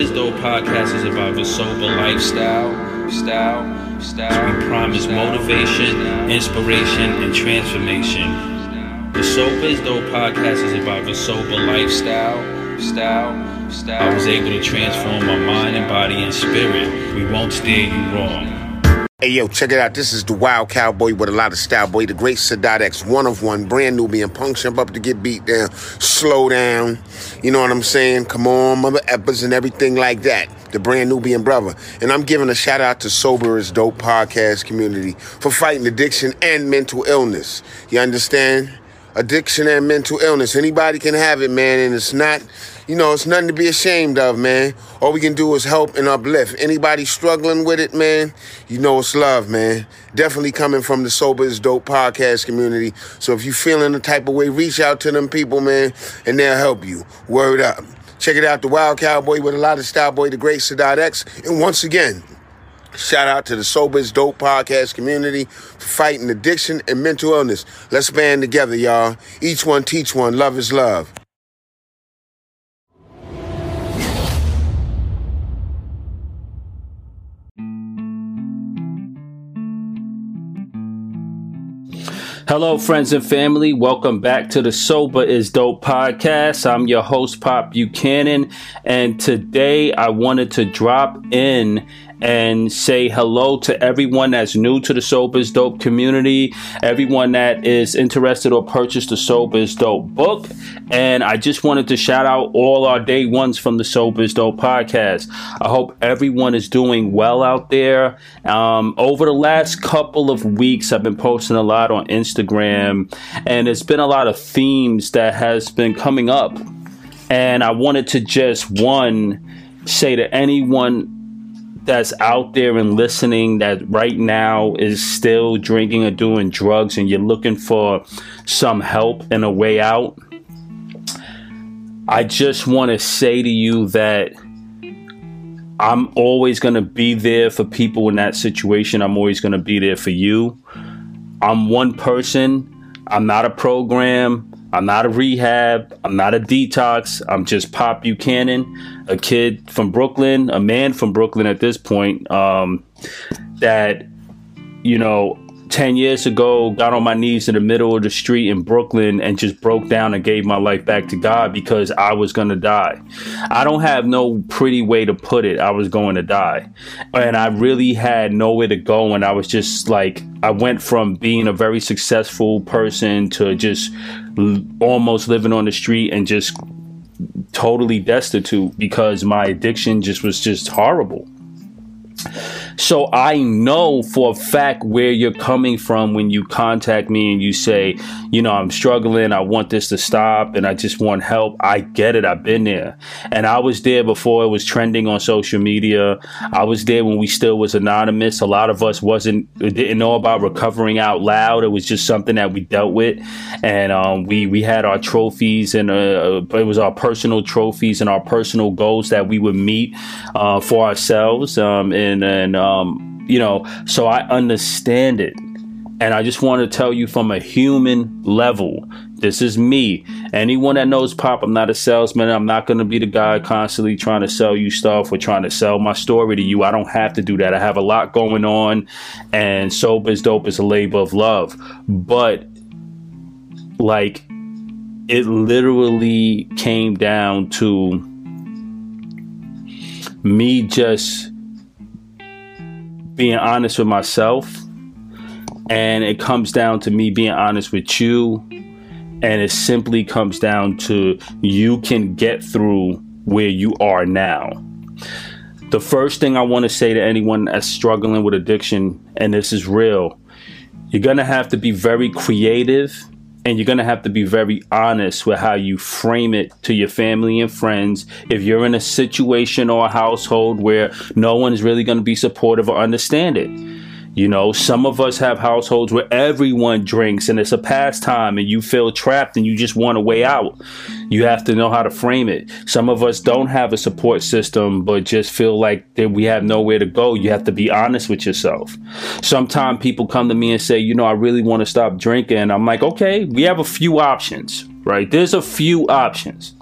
This dope podcast is about the sober lifestyle, style, style. We promise motivation, inspiration, and transformation. The Sober is Dope podcast is about the sober lifestyle, style, style. I was able to transform my mind and body and spirit. We won't steer you wrong. Hey yo, check it out. This is the Wild Cowboy with a lot of style, boy. The great Sadat X, one of one, brand new, being punk jump up to get beat down, slow down. You know what I'm saying? Come on, mother eppers and everything like that. The brand Nubian brother. And I'm giving a shout out to Sober is Dope podcast community for fighting addiction and mental illness. You understand? Addiction and mental illness. Anybody can have it, man, and it's not you know, it's nothing to be ashamed of, man. All we can do is help and uplift. Anybody struggling with it, man, you know it's love, man. Definitely coming from the Sober is Dope podcast community. So if you're feeling the type of way, reach out to them people, man, and they'll help you. Word up. Check it out, the Wild Cowboy with a lot of style, boy, the great Sadat X. And once again, Shout out to the Sober is Dope podcast community for fighting addiction and mental illness. Let's band together, y'all. Each one teach one. Love is love. Hello, friends and family. Welcome back to the Sober is Dope podcast. I'm your host, Pop Buchanan, and today I wanted to drop in and say hello to everyone that's new to the Sober is Dope community, everyone that is interested or purchased the Sober is Dope book. And I just wanted to shout out all our day ones from the Sober is Dope podcast. I hope everyone is doing well out there. Um, over the last couple of weeks, I've been posting a lot on Instagram, and it's been a lot of themes that has been coming up. And I wanted to just one say to anyone that's out there and listening that right now is still drinking or doing drugs and you're looking for some help and a way out, I just want to say to you that I'm always going to be there for people in that situation. I'm always going to be there for you. I'm one person. I'm not a program. I'm not a rehab. I'm not a detox. I'm just Pop Buchanan, a kid from Brooklyn, a man from Brooklyn at this point, um, that, you know, 10 years ago got on my knees in the middle of the street in Brooklyn and just broke down and gave my life back to God because I was going to die. I don't have no pretty way to put it. I was going to die. And I really had nowhere to go. And I was just like, I went from being a very successful person to just almost living on the street and just totally destitute because my addiction just was just horrible. So I know for a fact where you're coming from when you contact me and you say, you know, I'm struggling. I want this to stop and I just want help. I get it. I've been there. And I was there before it was trending on social media. I was there when we still was anonymous. A lot of us wasn't, didn't know about recovering out loud. It was just something that we dealt with. And um, we, we had our trophies and uh, it was our personal trophies and our personal goals that we would meet uh, for ourselves. Um, and, and, um, you know, so I understand it. And I just want to tell you from a human level, this is me. Anyone that knows Pop, I'm not a salesman. I'm not going to be the guy constantly trying to sell you stuff or trying to sell my story to you. I don't have to do that. I have a lot going on, and Sober is Dope is a labor of love. But, like, it literally came down to me just being honest with myself and it comes down to me being honest with you and it simply comes down to you can get through where you are now. The first thing i want to say to anyone that's struggling with addiction and this is real you're going to have to be very creative and you're going to have to be very honest with how you frame it to your family and friends. If you're in a situation or a household where no one is really going to be supportive or understand it, you know, some of us have households where everyone drinks and it's a pastime and you feel trapped and you just want a way out. You have to know how to frame it. Some of us don't have a support system but just feel like that we have nowhere to go. You have to be honest with yourself. Sometimes people come to me and say, you know, I really want to stop drinking. I'm like, okay, we have a few options, right? There's a few options.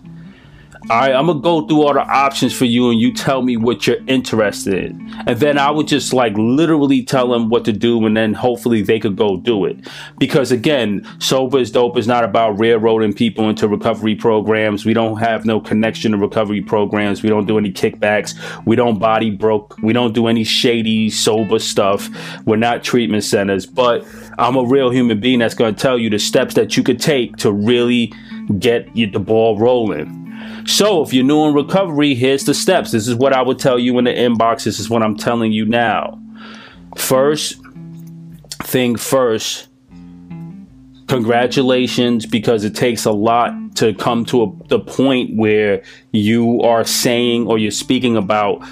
All right, I'm gonna go through all the options for you, and you tell me what you're interested in, and then I would just like literally tell them what to do, and then hopefully they could go do it. Because again, sober is dope is not about railroading people into recovery programs. We don't have no connection to recovery programs. We don't do any kickbacks. We don't body broke. We don't do any shady sober stuff. We're not treatment centers, but I'm a real human being that's gonna tell you the steps that you could take to really get the ball rolling. So, if you're new in recovery, here's the steps. This is what I would tell you in the inbox. This is what I'm telling you now. First thing first, congratulations because it takes a lot to come to a, the point where you are saying or you're speaking about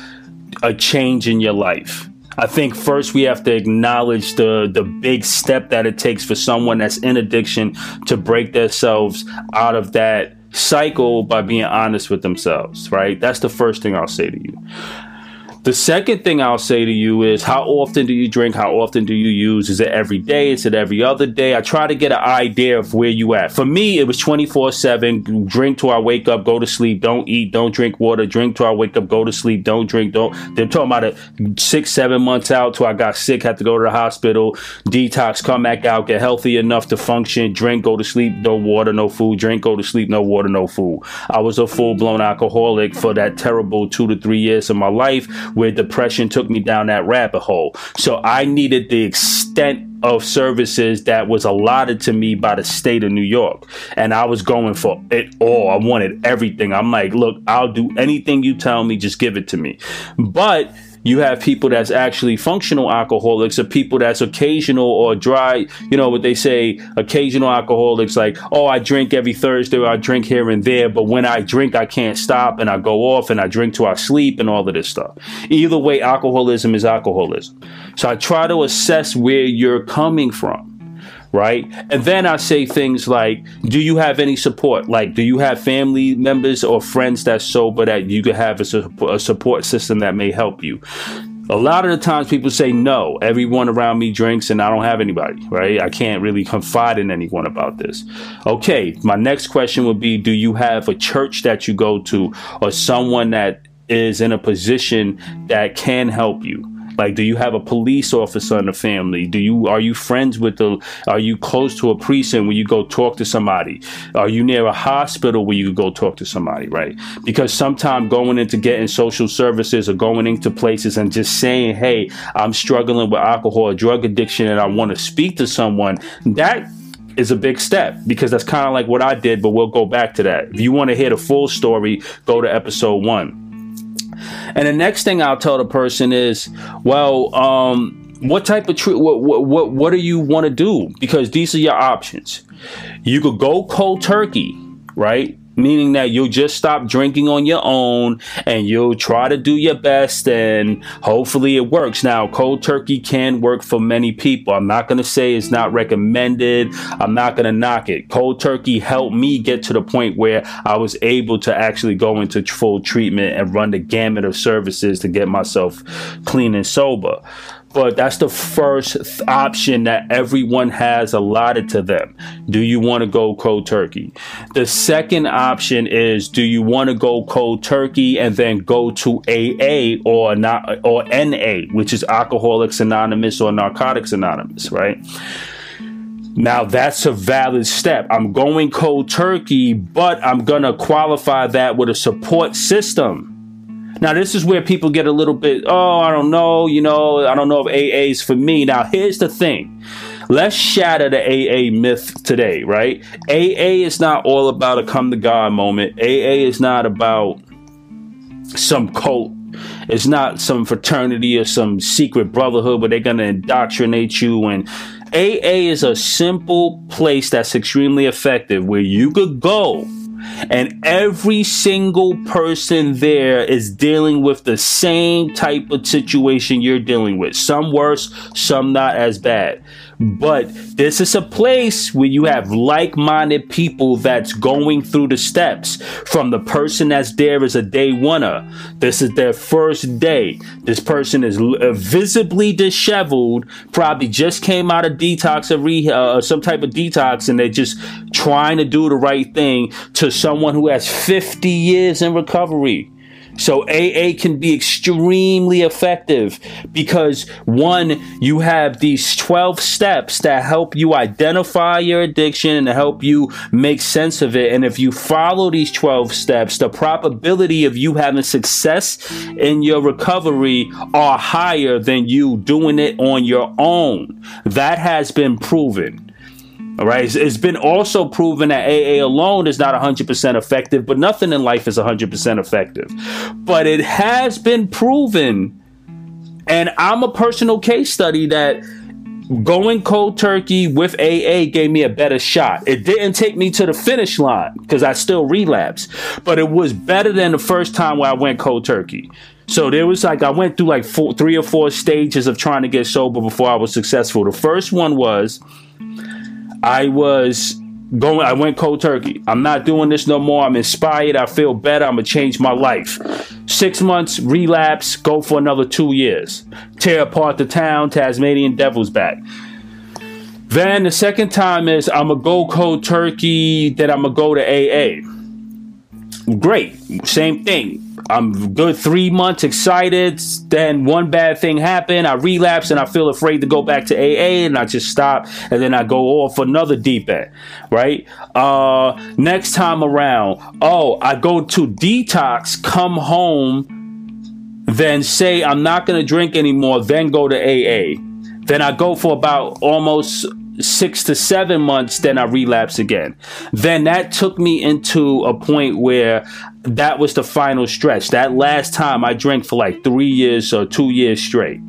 a change in your life. I think first we have to acknowledge the the big step that it takes for someone that's in addiction to break themselves out of that cycle by being honest with themselves, right? That's the first thing I'll say to you. The second thing I'll say to you is how often do you drink? How often do you use? Is it every day? Is it every other day? I try to get an idea of where you at. For me, it was 24 7. Drink till I wake up, go to sleep, don't eat, don't drink water, drink till I wake up, go to sleep, don't drink, don't. They're talking about it six, seven months out till I got sick, had to go to the hospital, detox, come back out, get healthy enough to function, drink, go to sleep, no water, no food, drink, go to sleep, no water, no food. I was a full blown alcoholic for that terrible two to three years of my life where depression took me down that rabbit hole. So I needed the extent of services that was allotted to me by the state of New York. And I was going for it all. I wanted everything. I'm like, look, I'll do anything you tell me, just give it to me. But you have people that's actually functional alcoholics or people that's occasional or dry, you know, what they say, occasional alcoholics, like, oh, I drink every Thursday or I drink here and there, but when I drink, I can't stop and I go off and I drink till I sleep and all of this stuff. Either way, alcoholism is alcoholism. So I try to assess where you're coming from right? And then I say things like, do you have any support? Like, do you have family members or friends that's sober that you could have a, a support system that may help you? A lot of the times people say no, everyone around me drinks and I don't have anybody, right? I can't really confide in anyone about this. Okay, my next question would be Do you have a church that you go to or someone that is in a position that can help you? Like, do you have a police officer in the family? Do you are you friends with the? Are you close to a precinct where you go talk to somebody? Are you near a hospital where you go talk to somebody? Right? Because sometimes going into getting social services or going into places and just saying, "Hey, I'm struggling with alcohol or drug addiction, and I want to speak to someone," that is a big step because that's kind of like what I did, but we'll go back to that. If you want to hear the full story, go to episode one. And the next thing I'll tell the person is, well, um, what type of treat? What, what what what do you want to do? Because these are your options. You could go cold turkey, right? Meaning that you'll just stop drinking on your own and you'll try to do your best and hopefully it works. Now, cold turkey can work for many people. I'm not going to say it's not recommended. I'm not going to knock it. Cold turkey helped me get to the point where I was able to actually go into full treatment and run the gamut of services to get myself clean and sober but that's the first th- option that everyone has allotted to them. Do you want to go cold turkey? The second option is do you want to go cold turkey and then go to AA or not or NA, which is Alcoholics Anonymous or Narcotics Anonymous, right? Now that's a valid step. I'm going cold turkey, but I'm going to qualify that with a support system now, this is where people get a little bit, oh, I don't know, you know, I don't know if AA is for me. Now, here's the thing. Let's shatter the AA myth today, right? AA is not all about a come to God moment. AA is not about some cult. It's not some fraternity or some secret brotherhood where they're going to indoctrinate you and AA is a simple place that's extremely effective where you could go and every single person there is dealing with the same type of situation you're dealing with. Some worse, some not as bad. But this is a place where you have like minded people that's going through the steps from the person that's there as a day oneer. This is their first day. This person is uh, visibly disheveled, probably just came out of detox or rehab, uh, some type of detox, and they're just trying to do the right thing to someone who has 50 years in recovery. So AA can be extremely effective because one, you have these 12 steps that help you identify your addiction and help you make sense of it. And if you follow these 12 steps, the probability of you having success in your recovery are higher than you doing it on your own. That has been proven. All right. It's, been also proven that AA alone is not 100% effective, but nothing in life is 100% effective. But it has been proven, and I'm a personal case study that going cold turkey with AA gave me a better shot. It didn't take me to the finish line because I still relapsed, but it was better than the first time where I went cold turkey. So there was like I went through like four, three or four stages of trying to get sober before I was successful. The first one was I was going I went cold turkey. I'm not doing this no more. I'm inspired. I feel better. I'm gonna change my life. Six months, relapse, go for another two years. Tear apart the town, Tasmanian Devil's back. Then the second time is I'm gonna go cold turkey, then I'm gonna go to AA. Great, same thing. I'm good three months excited. Then one bad thing happened. I relapse and I feel afraid to go back to AA and I just stop and then I go off another deep end. Right? Uh, next time around, oh, I go to detox, come home, then say I'm not going to drink anymore, then go to AA. Then I go for about almost six to seven months, then I relapse again. Then that took me into a point where that was the final stretch. That last time I drank for like three years or two years straight.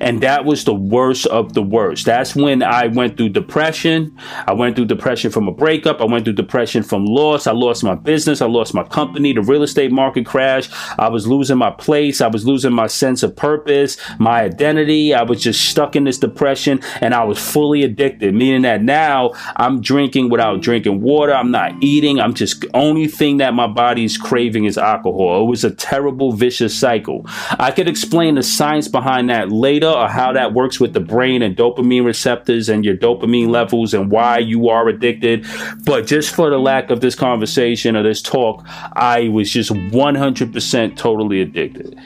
And that was the worst of the worst. That's when I went through depression. I went through depression from a breakup. I went through depression from loss. I lost my business. I lost my company. The real estate market crashed. I was losing my place. I was losing my sense of purpose, my identity. I was just stuck in this depression and I was fully addicted, meaning that now I'm drinking without drinking water. I'm not eating. I'm just only thing that my body is craving is alcohol. It was a terrible, vicious cycle. I could explain the science behind that later or how that mm-hmm. works with the brain and dopamine receptors and your dopamine levels and why you are addicted. But just for the lack of this conversation or this talk, I was just 100% totally addicted.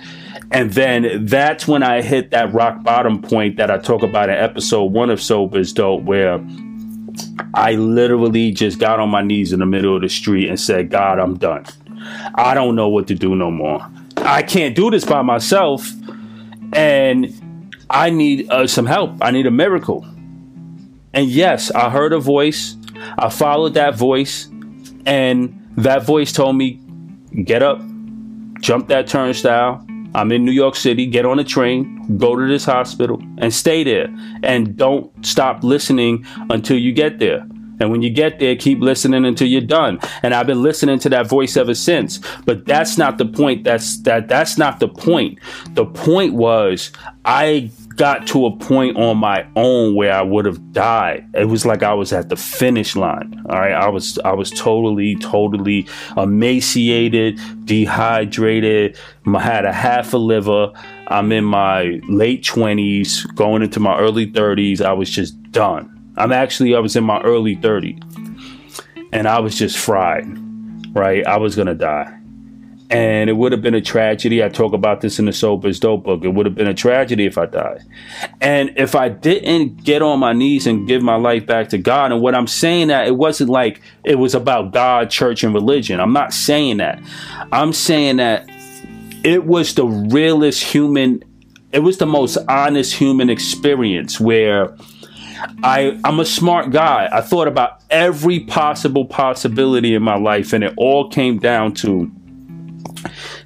And then that's when I hit that rock bottom point that I talk about in episode one of Sober is Dope, where I literally just got on my knees in the middle of the street and said, God, I'm done. I don't know what to do no more. I can't do this by myself. And I need uh, some help. I need a miracle. And yes, I heard a voice. I followed that voice. And that voice told me, get up, jump that turnstile. I'm in New York City. Get on a train, go to this hospital, and stay there. And don't stop listening until you get there. And when you get there, keep listening until you're done. And I've been listening to that voice ever since. But that's not the point. That's that that's not the point. The point was I got to a point on my own where I would have died. It was like I was at the finish line. All right. I was I was totally, totally emaciated, dehydrated, I had a half a liver. I'm in my late 20s, going into my early 30s. I was just done. I'm actually, I was in my early 30s and I was just fried, right? I was going to die. And it would have been a tragedy. I talk about this in the Sober is Dope book. It would have been a tragedy if I died. And if I didn't get on my knees and give my life back to God, and what I'm saying that it wasn't like it was about God, church, and religion. I'm not saying that. I'm saying that it was the realest human, it was the most honest human experience where I I'm a smart guy. I thought about every possible possibility in my life, and it all came down to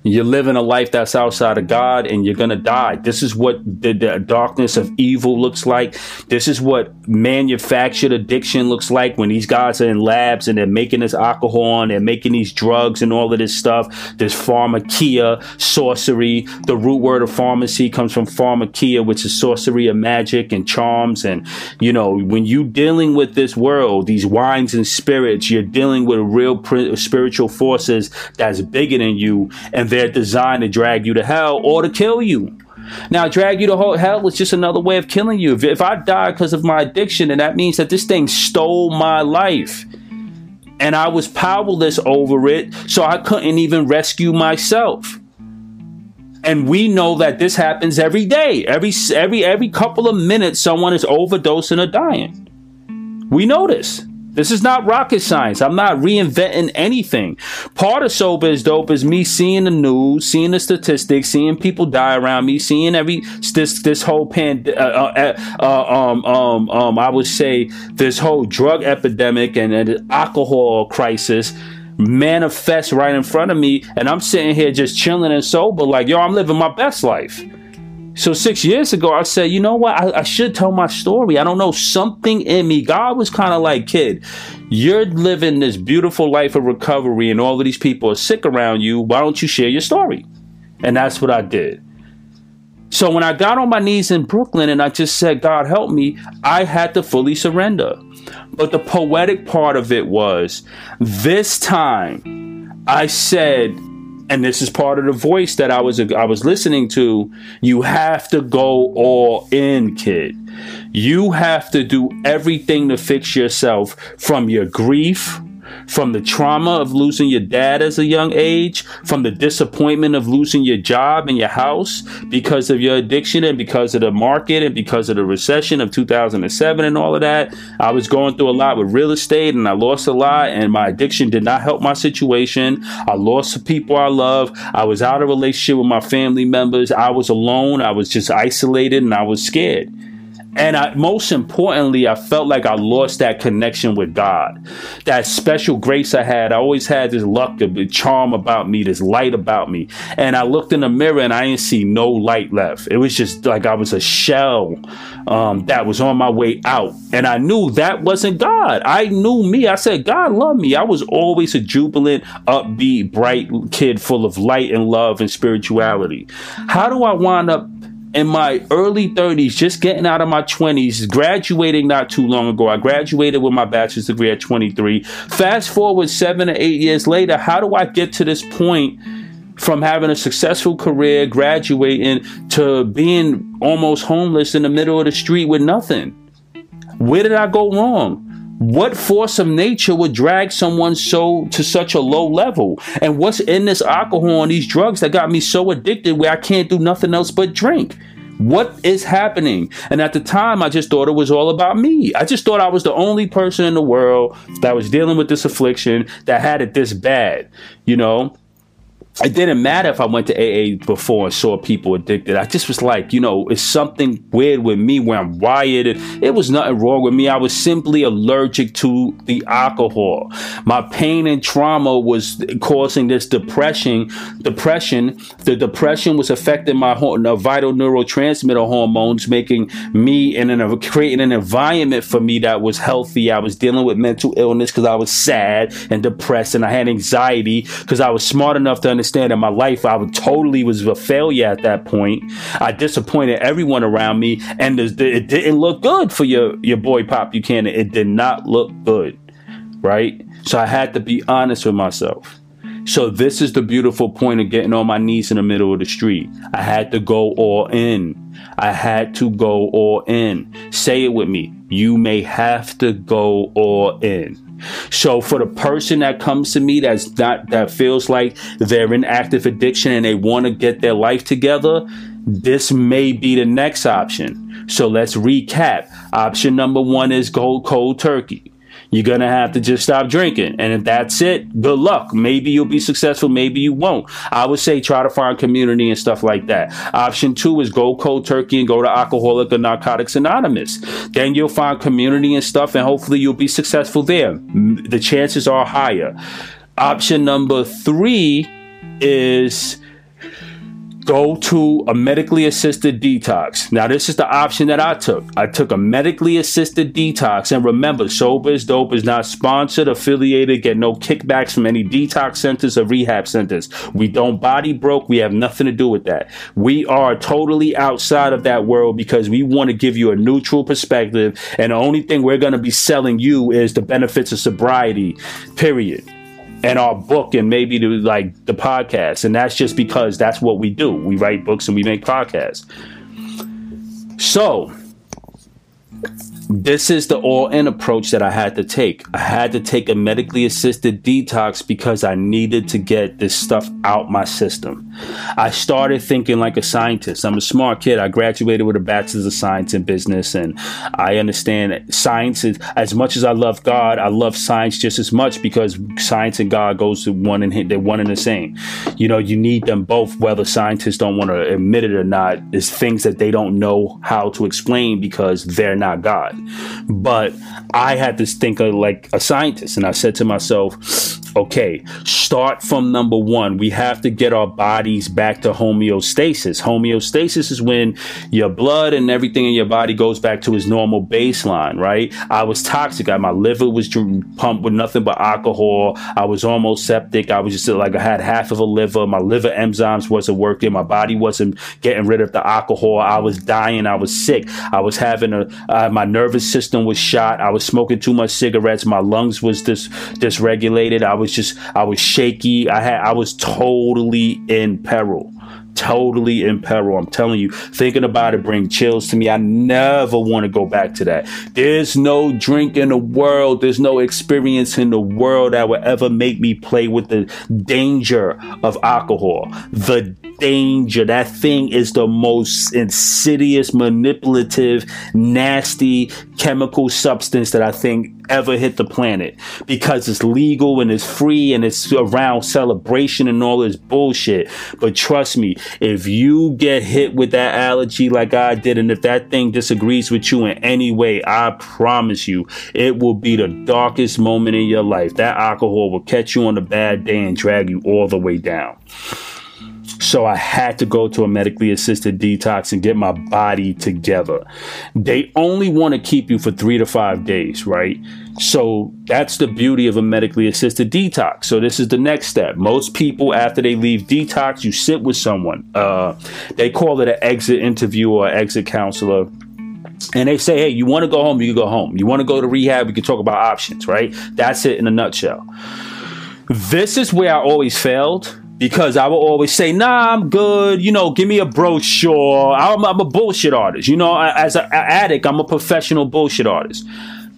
You're living a life that's outside of God and you're going to die. This is what the, the, darkness of evil looks like. This is what manufactured addiction looks like when these guys are in labs and they're making this alcohol and they're making these drugs and all of this stuff. This pharmakeia, sorcery. The root word of pharmacy comes from pharmakeia, which is sorcery and magic and charms. And, you know, when you dealing with this world, these wines and spirits, you're dealing with real spiritual forces that's bigger than you and they're designed to drag you to hell or to kill you. Now, drag you to hell is just another way of killing you. If, if I die because of my addiction, then that means that this thing stole my life. And I was powerless over it, so I couldn't even rescue myself. And we know that this happens every day. Every every every couple of minutes someone is overdosing or dying. We know this. This is not rocket science. I'm not reinventing anything. Part of sober is dope is me seeing the news, seeing the statistics, seeing people die around me, seeing every this this whole pan uh, uh, uh, um um um I would say this whole drug epidemic and, and alcohol crisis manifest right in front of me, and I'm sitting here just chilling and sober, like yo, I'm living my best life. So six years ago, I said, you know what? I, I should tell my story. I don't know. Something in me, God was kind of like, kid, you're living this beautiful life of recovery and all of these people are sick around you. Why don't you share your story? And that's what I did. So when I got on my knees in Brooklyn and I just said, God help me, I had to fully surrender. But the poetic part of it was this time I said, and this is part of the voice that I was I was listening to. You have to go all in, kid. You have to do everything to fix yourself from your grief from the trauma of losing your dad as a young age, from the disappointment of losing your job and your house because of your addiction and because of the market and because of the recession of 2007 and all of that. I was going through a lot with real estate and I lost a lot, and my addiction did not help my situation. I lost the people I love. I was out of relationship with my family members. I was alone. I was just isolated and I was scared. And I, most importantly, I felt like I lost that connection with God. That special grace I had. I always had this luck, a charm about me, this light about me. And I looked in the mirror and I didn't see no light left. It was just like I was a shell um, that was on my way out. And I knew that wasn't God. I knew me. I said, God loved me. I was always a jubilant, upbeat, bright kid full of light and love and spirituality. How do I wind up in my early 30s, just getting out of my 20s, graduating not too long ago. I graduated with my bachelor's degree at 23. Fast forward seven or eight years later, how do I get to this point from having a successful career, graduating, to being almost homeless in the middle of the street with nothing? Where did I go wrong? What force of nature would drag someone so to such a low level? And what's in this alcohol and these drugs that got me so addicted where I can't do nothing else but drink? What is happening? And at the time, I just thought it was all about me. I just thought I was the only person in the world that was dealing with this affliction that had it this bad, you know? It didn't matter if I went to AA before and saw people addicted. I just was like, you know, it's something weird with me where I'm wired. And it was nothing wrong with me. I was simply allergic to the alcohol. My pain and trauma was causing this depression. Depression. The depression was affecting my vital neurotransmitter hormones, making me and an creating an environment for me that was healthy. I was dealing with mental illness because I was sad and depressed, and I had anxiety because I was smart enough to understand in my life I totally was a failure at that point. I disappointed everyone around me, and it didn't look good for your your boy Pop Buchanan. It did not look good, right? So I had to be honest with myself. So this is the beautiful point of getting on my knees in the middle of the street. I had to go all in. I had to go all in. Say it with me. You may have to go all in. So for the person that comes to me that's not that feels like they're in active addiction and they want to get their life together, this may be the next option. So let's recap. Option number one is go cold turkey. You're going to have to just stop drinking. And if that's it, good luck. Maybe you'll be successful. Maybe you won't. I would say try to find community and stuff like that. Option two is go cold turkey and go to Alcoholic or Narcotics Anonymous. Then you'll find community and stuff and hopefully you'll be successful there. The chances are higher. Option number three is go to a medically assisted detox. Now, this is the option that I took. I took a medically assisted detox. And remember, Sober is Dope is not sponsored, affiliated, get no kickbacks from any detox centers or rehab centers. We don't body broke. We have nothing to do with that. We are totally outside of that world because we want to give you a neutral perspective. And the only thing we're going to be selling you is the benefits of sobriety, period and our book and maybe the like the podcast. And that's just because that's what we do. We write books and we make podcasts. So this is the all in approach that I had to take. I had to take a medically assisted detox because I needed to get this stuff out my system. I started thinking like a scientist. I'm a smart kid. I graduated with a bachelor's of science in business, and I understand science is as much as I love God, I love science just as much because science and God goes to one and they're one and the same. You know, you need them both, whether scientists don't want to admit it or not, is things that they don't know how to explain because they're not God. But I had to think of like a scientist, and I said to myself, okay, start from number one. We have to get our bodies back to homeostasis. Homeostasis is when your blood and everything in your body goes back to its normal baseline, right? I was toxic. I, my liver was pumped with nothing but alcohol. I was almost septic. I was just like, I had half of a liver. My liver enzymes wasn't working. My body wasn't getting rid of the alcohol. I was dying. I was sick. I was having a, uh, my nervous system was shot. I was smoking too much cigarettes. My lungs was dis- dysregulated. I was just I was shaky. I had I was totally in peril. Totally in peril. I'm telling you, thinking about it bring chills to me. I never want to go back to that. There's no drink in the world, there's no experience in the world that would ever make me play with the danger of alcohol. The danger. That thing is the most insidious, manipulative, nasty chemical substance that I think ever hit the planet because it's legal and it's free and it's around celebration and all this bullshit. But trust me, if you get hit with that allergy like I did, and if that thing disagrees with you in any way, I promise you, it will be the darkest moment in your life. That alcohol will catch you on a bad day and drag you all the way down. So I had to go to a medically assisted detox and get my body together. They only want to keep you for three to five days, right? So that's the beauty of a medically assisted detox. So this is the next step. Most people, after they leave detox, you sit with someone. Uh, they call it an exit interview or exit counselor and they say, hey, you want to go home, you can go home. You want to go to rehab, we can talk about options, right? That's it in a nutshell. This is where I always failed because I will always say, "Nah, I'm good." You know, give me a brochure. I'm, I'm a bullshit artist. You know, as an addict, I'm a professional bullshit artist.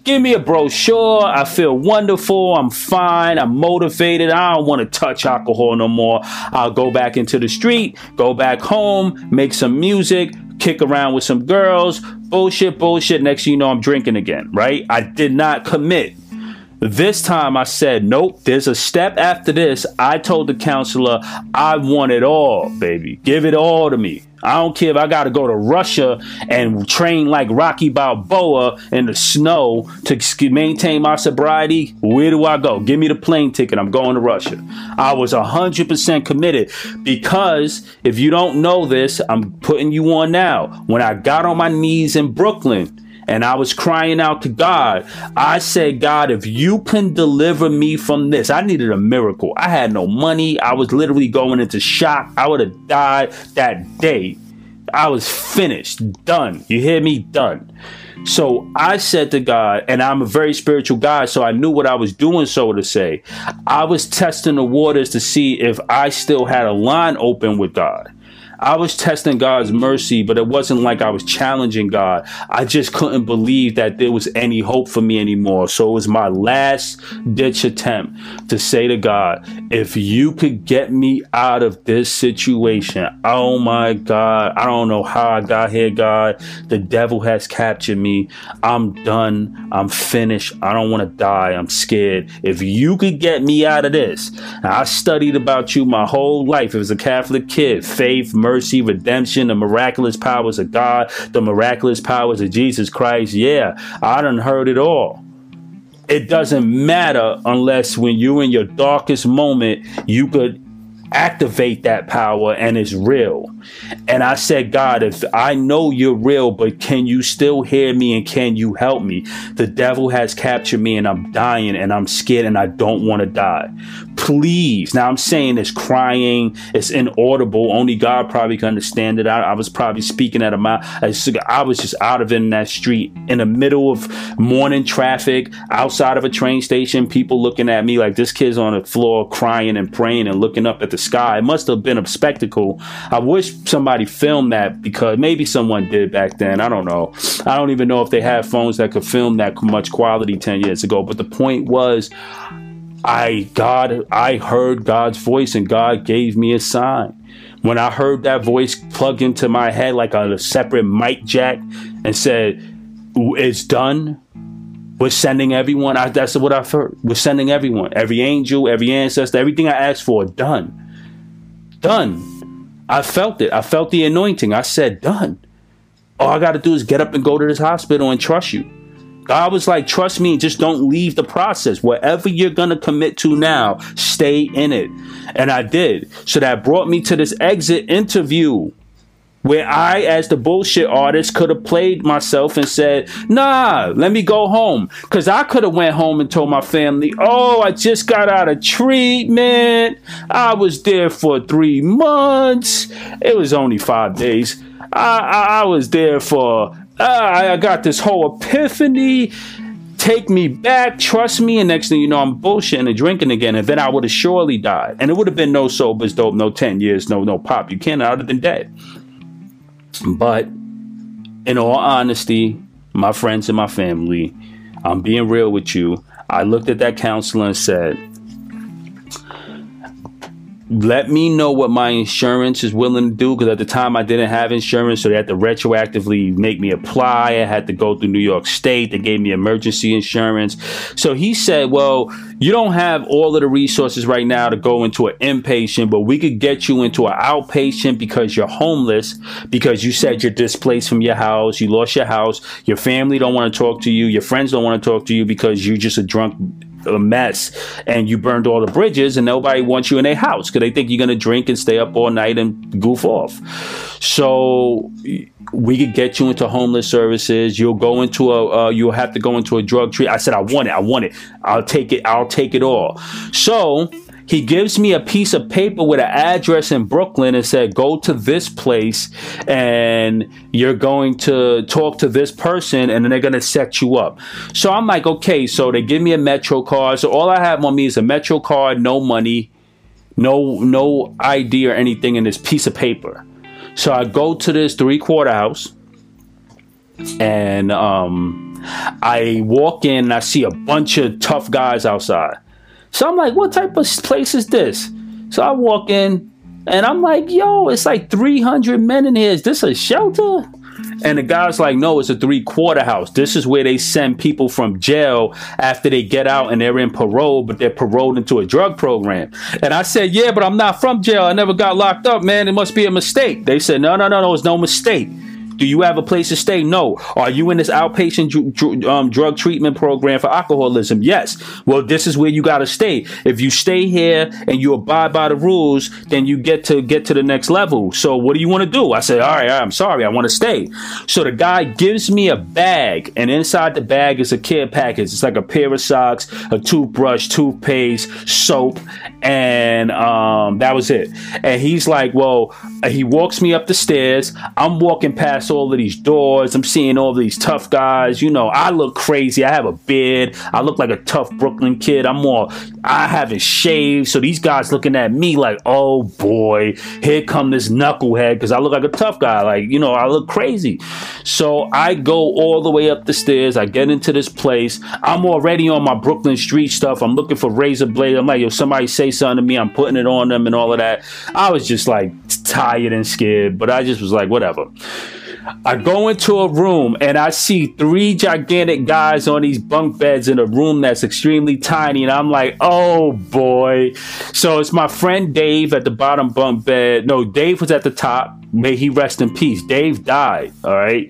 Give me a brochure. I feel wonderful. I'm fine. I'm motivated. I don't want to touch alcohol no more. I'll go back into the street, go back home, make some music, kick around with some girls. Bullshit, bullshit. Next thing you know, I'm drinking again, right? I did not commit. This time I said, nope, there's a step after this. I told the counselor, I want it all, baby. Give it all to me. I don't care if I got to go to Russia and train like Rocky Balboa in the snow to maintain my sobriety. Where do I go? Give me the plane ticket. I'm going to Russia. I was 100% committed because if you don't know this, I'm putting you on now. When I got on my knees in Brooklyn, and I was crying out to God. I said, God, if you can deliver me from this, I needed a miracle. I had no money. I was literally going into shock. I would have died that day. I was finished, done. You hear me? Done. So I said to God, and I'm a very spiritual guy, so I knew what I was doing, so to say. I was testing the waters to see if I still had a line open with God. I was testing God's mercy, but it wasn't like I was challenging God. I just couldn't believe that there was any hope for me anymore. So it was my last ditch attempt to say to God, if you could get me out of this situation, oh my God, I don't know how I got here, God. The devil has captured me. I'm done. I'm finished. I don't want to die. I'm scared. If you could get me out of this, I studied about you my whole life It was a Catholic kid, faith, mercy, mercy, redemption, the miraculous powers of God, the miraculous powers of Jesus Christ. Yeah, I done heard it all. It doesn't matter unless when you're in your darkest moment, you could activate that power and it's real. And I said, God, if I know you're real, but can you still hear me and can you help me? The devil has captured me and I'm dying and I'm scared and I don't want to die. Please. Now I'm saying it's crying, it's inaudible. Only God probably can understand it. I, I was probably speaking at a mouth. I was just out of in that street in the middle of morning traffic, outside of a train station, people looking at me like this kid's on the floor crying and praying and looking up at the sky. It must have been a spectacle. I wish somebody filmed that because maybe someone did back then. I don't know. I don't even know if they had phones that could film that much quality 10 years ago. But the point was, I God I heard God's voice and God gave me a sign. When I heard that voice plug into my head like a separate mic jack and said, "It's done." We're sending everyone. I, that's what I've heard. We're sending everyone, every angel, every ancestor, everything I asked for, done, done. I felt it. I felt the anointing. I said, done. All I got to do is get up and go to this hospital and trust you. God was like, trust me, just don't leave the process. Whatever you're going to commit to now, stay in it. And I did. So that brought me to this exit interview where I, as the bullshit artist, could have played myself and said, nah, let me go home. Cause I could have went home and told my family, oh, I just got out of treatment. I was there for three months. It was only five days. I, I, I was there for ah, I got this whole epiphany. Take me back, trust me, and next thing you know, I'm bullshitting and drinking again, and then I would have surely died. And it would have been no sobers, dope, no 10 years, no no pop. You can't, I would have been dead. But in all honesty, my friends and my family, I'm being real with you. I looked at that counselor and said, let me know what my insurance is willing to do because at the time I didn't have insurance, so they had to retroactively make me apply. I had to go through New York State. They gave me emergency insurance. So he said, Well, you don't have all of the resources right now to go into an inpatient, but we could get you into an outpatient because you're homeless, because you said you're displaced from your house, you lost your house, your family don't want to talk to you, your friends don't want to talk to you because you're just a drunk a mess and you burned all the bridges and nobody wants you in their house because they think you're going to drink and stay up all night and goof off. So we could get you into homeless services. You'll go into a, uh, you'll have to go into a drug treat. I said, I want it. I want it. I'll take it. I'll take it all. So he gives me a piece of paper with an address in Brooklyn and said, go to this place and you're going to talk to this person and then they're going to set you up. So I'm like, okay, so they give me a Metro card. So all I have on me is a Metro card, no money, no, no ID or anything in this piece of paper. So I go to this three quarter house and, um, I walk in and I see a bunch of tough guys outside. So I'm like, what type of place is this? So I walk in and I'm like, yo, it's like 300 men in here. Is this a shelter? And the guy's like, no, it's a three quarter house. This is where they send people from jail after they get out and they're in parole, but they're paroled into a drug program. And I said, yeah, but I'm not from jail. I never got locked up, man. It must be a mistake. They said, no, no, no, no, it's no mistake. Do you have a place to stay? No. Are you in this outpatient dr- dr- um, drug treatment program for alcoholism? Yes. Well, this is where you got to stay. If you stay here and you abide by the rules, then you get to get to the next level. So what do you want to do? I said, all right, I'm sorry. I want to stay. So the guy gives me a bag and inside the bag is a care package. It's like a pair of socks, a toothbrush, toothpaste, soap, and um, that was it. And he's like, well, he walks me up the stairs. I'm walking past past all of these doors. I'm seeing all these tough guys. You know, I look crazy. I have a beard. I look like a tough Brooklyn kid. I'm more, I haven't shaved. So these guys looking at me like, oh boy, here come this knucklehead because I look like a tough guy. Like, you know, I look crazy. So I go all the way up the stairs. I get into this place. I'm already on my Brooklyn street stuff. I'm looking for razor blade. I'm like, yo, somebody say something to me. I'm putting it on them and all of that. I was just like tired and scared, but I just was like, whatever. I go into a room and I see three gigantic guys on these bunk beds in a room that's extremely tiny. And I'm like, oh boy. So it's my friend Dave at the bottom bunk bed. No, Dave was at the top. May he rest in peace. Dave died. All right.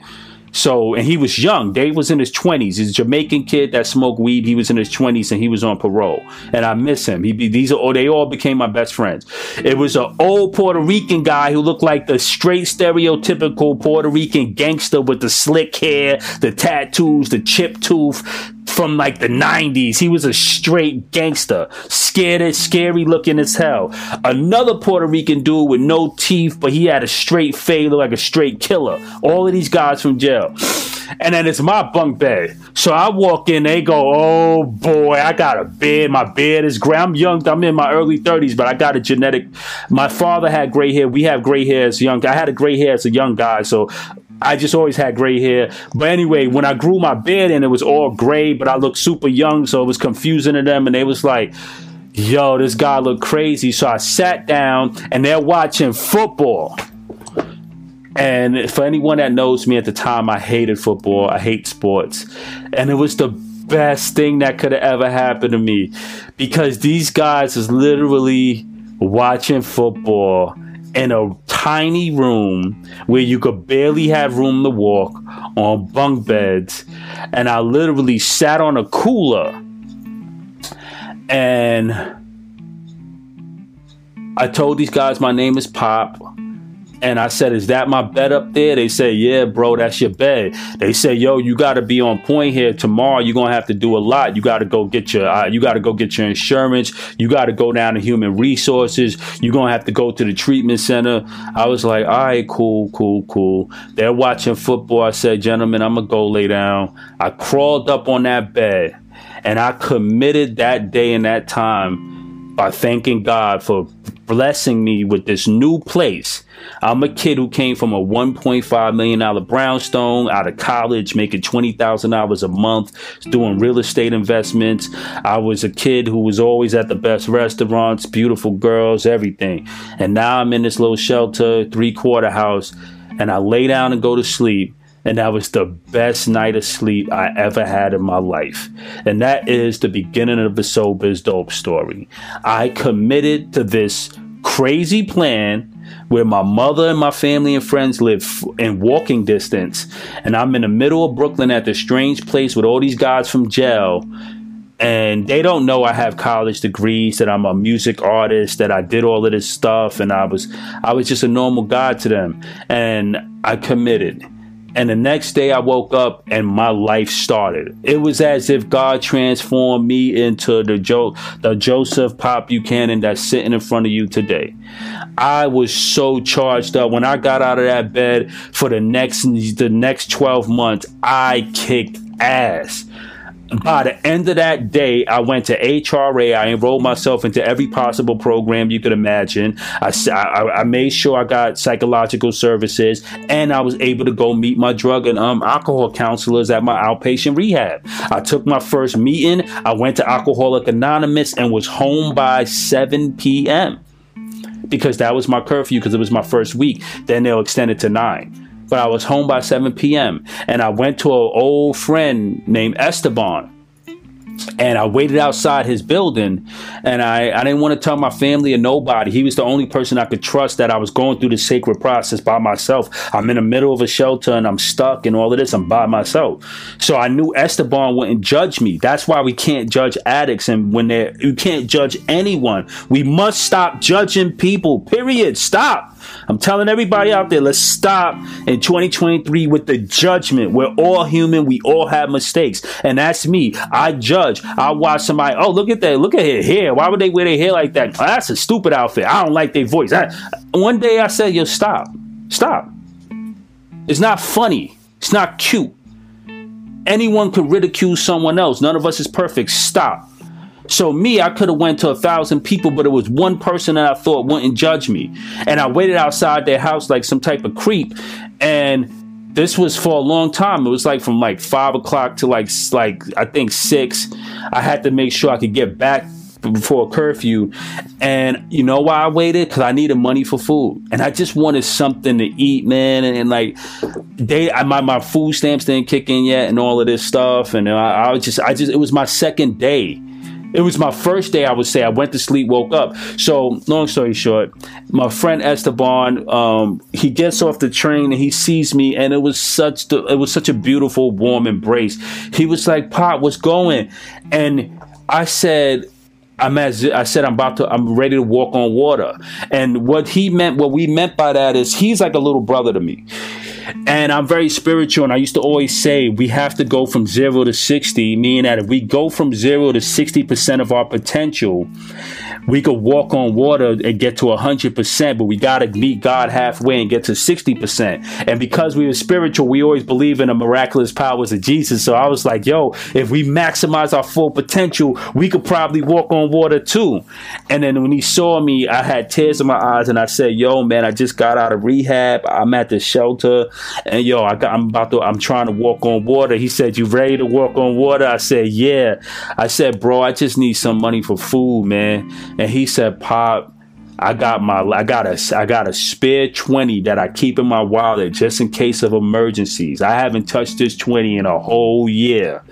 So, and he was young. Dave was in his 20s. He's a Jamaican kid that smoked weed. He was in his 20s and he was on parole. And I miss him. He these are oh, they all became my best friends. It was an old Puerto Rican guy who looked like the straight stereotypical Puerto Rican gangster with the slick hair, the tattoos, the chip tooth, from like the 90s. He was a straight gangster, scared, scary looking as hell. Another Puerto Rican dude with no teeth, but he had a straight fade, like a straight killer. All of these guys from jail. And then it's my bunk bed. So I walk in, they go, oh boy, I got a beard. My beard is gray. I'm young. I'm in my early 30s, but I got a genetic. My father had gray hair. We have gray hair as young. I had a gray hair as a young guy. So I just always had gray hair. But anyway, when I grew my beard and it was all gray, but I looked super young, so it was confusing to them. And they was like, yo, this guy looked crazy. So I sat down and they're watching football. And for anyone that knows me at the time, I hated football. I hate sports. And it was the best thing that could have ever happened to me because these guys is literally watching football in a tiny room where you could barely have room to walk on bunk beds. And I literally sat on a cooler and I told these guys my name is Pop. And I said, Is that my bed up there? They said, Yeah, bro, that's your bed. They said, Yo, you got to be on point here. Tomorrow, you're to have to do a lot. You got to go get your, uh, you got to go get your insurance. You got to go down to human resources. You're to have to go to the treatment center. I was like, All right, cool, cool, cool. They're watching football. I said, Gentlemen, I'm to go lay down. I crawled up on that bed and I committed that day and that time by thanking God for blessing me with this new place. I'm a kid who came from a $1.5 million brownstone out of college, making $20,000 a month, doing real estate investments. I was a kid who was always at the best restaurants, beautiful girls, everything. And now I'm in this little shelter, three quarter house, and I lay down and go to sleep. And that was the best night of sleep I ever had in my life. And that is the beginning of the Sober's Dope story. I committed to this crazy plan where my mother and my family and friends live in walking distance. And I'm in the middle of Brooklyn at this strange place with all these guys from jail. And they don't know I have college degrees, that I'm a music artist, that I did all of this stuff, and I was I was just a normal guy to them. And I committed. And the next day I woke up and my life started. It was as if God transformed me into the jo- the Joseph Pop Buchanan that's sitting in front of you today. I was so charged up when I got out of that bed for the next the next 12 months. I kicked ass by the end of that day, I went to HRA. I enrolled myself into every possible program you could imagine. I, I, I, made sure I got psychological services, and I was able to go meet my drug and um, alcohol counselors at my outpatient rehab. I took my first meeting. I went to Alcoholic Anonymous and was home by 7 p.m. because that was my curfew because it was my first week. Then they'll extend it to 9 but I was home by 7 p.m. and I went to an old friend named Esteban and I waited outside his building and I, I didn't want to tell my family or nobody. He was the only person I could trust that I was going through the sacred process by myself. I'm in the middle of a shelter and I'm stuck and all of this. I'm by myself. So I knew Esteban wouldn't judge me. That's why we can't judge addicts and when they're, you can't judge anyone. We must stop judging people, period. Stop. I'm telling everybody out there, let's stop in 2023 with the judgment. We're all human. We all have mistakes. And that's me. I judge. I watch somebody, oh, look at that. Look at her hair. Why would they wear their hair like that? Oh, that's a stupid outfit. I don't like their voice. I, one day I said, yo, stop. Stop. It's not funny. It's not cute. Anyone could ridicule someone else. None of us is perfect. Stop. So me, I could have went to a thousand people, but it was one person that I thought wouldn't judge me. And I waited outside their house like some type of creep. And this was for a long time. It was like from like five o'clock to like like I think six. I had to make sure I could get back before curfew. And you know why I waited? Because I needed money for food, and I just wanted something to eat, man. And, and like they, I, my my food stamps didn't kick in yet, and all of this stuff. And I, I was just, I just, it was my second day it was my first day, I would say. I went to sleep, woke up. So, long story short, my friend Esteban, um, he gets off the train and he sees me, and it was such the, it was such a beautiful, warm embrace. He was like, "Pop, what's going?" And I said, I'm as I said, I'm about to, I'm ready to walk on water. And what he meant, what we meant by that is he's like a little brother to me. And I'm very spiritual. And I used to always say we have to go from zero to 60, meaning that if we go from zero to 60% of our potential, we could walk on water and get to 100%, but we got to meet God halfway and get to 60%. And because we were spiritual, we always believe in the miraculous powers of Jesus. So I was like, yo, if we maximize our full potential, we could probably walk on water too. And then when he saw me, I had tears in my eyes and I said, yo, man, I just got out of rehab. I'm at the shelter and yo, I got, I'm about to, I'm trying to walk on water. He said, you ready to walk on water? I said, yeah. I said, bro, I just need some money for food, man and he said, "Pop, I got my I got a I got a spare 20 that I keep in my wallet just in case of emergencies. I haven't touched this 20 in a whole year.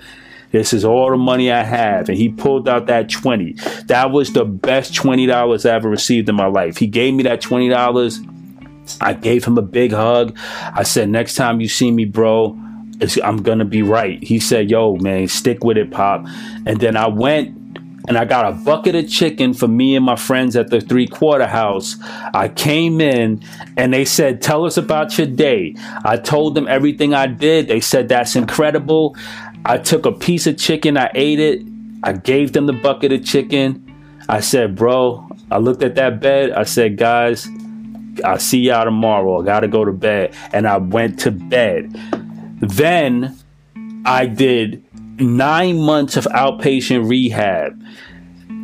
This is all the money I have. And he pulled out that 20. That was the best $20 I ever received in my life. He gave me that $20. I gave him a big hug. I said, next time you see me, bro, I'm gonna be right. He said, yo, man, stick with it, Pop. And then I went and I got a bucket of chicken for me and my friends at the three quarter house. I came in and they said, Tell us about your day. I told them everything I did. They said, That's incredible. I took a piece of chicken, I ate it, I gave them the bucket of chicken. I said, Bro, I looked at that bed. I said, Guys, I'll see y'all tomorrow. I gotta go to bed. And I went to bed. Then I did nine months of outpatient rehab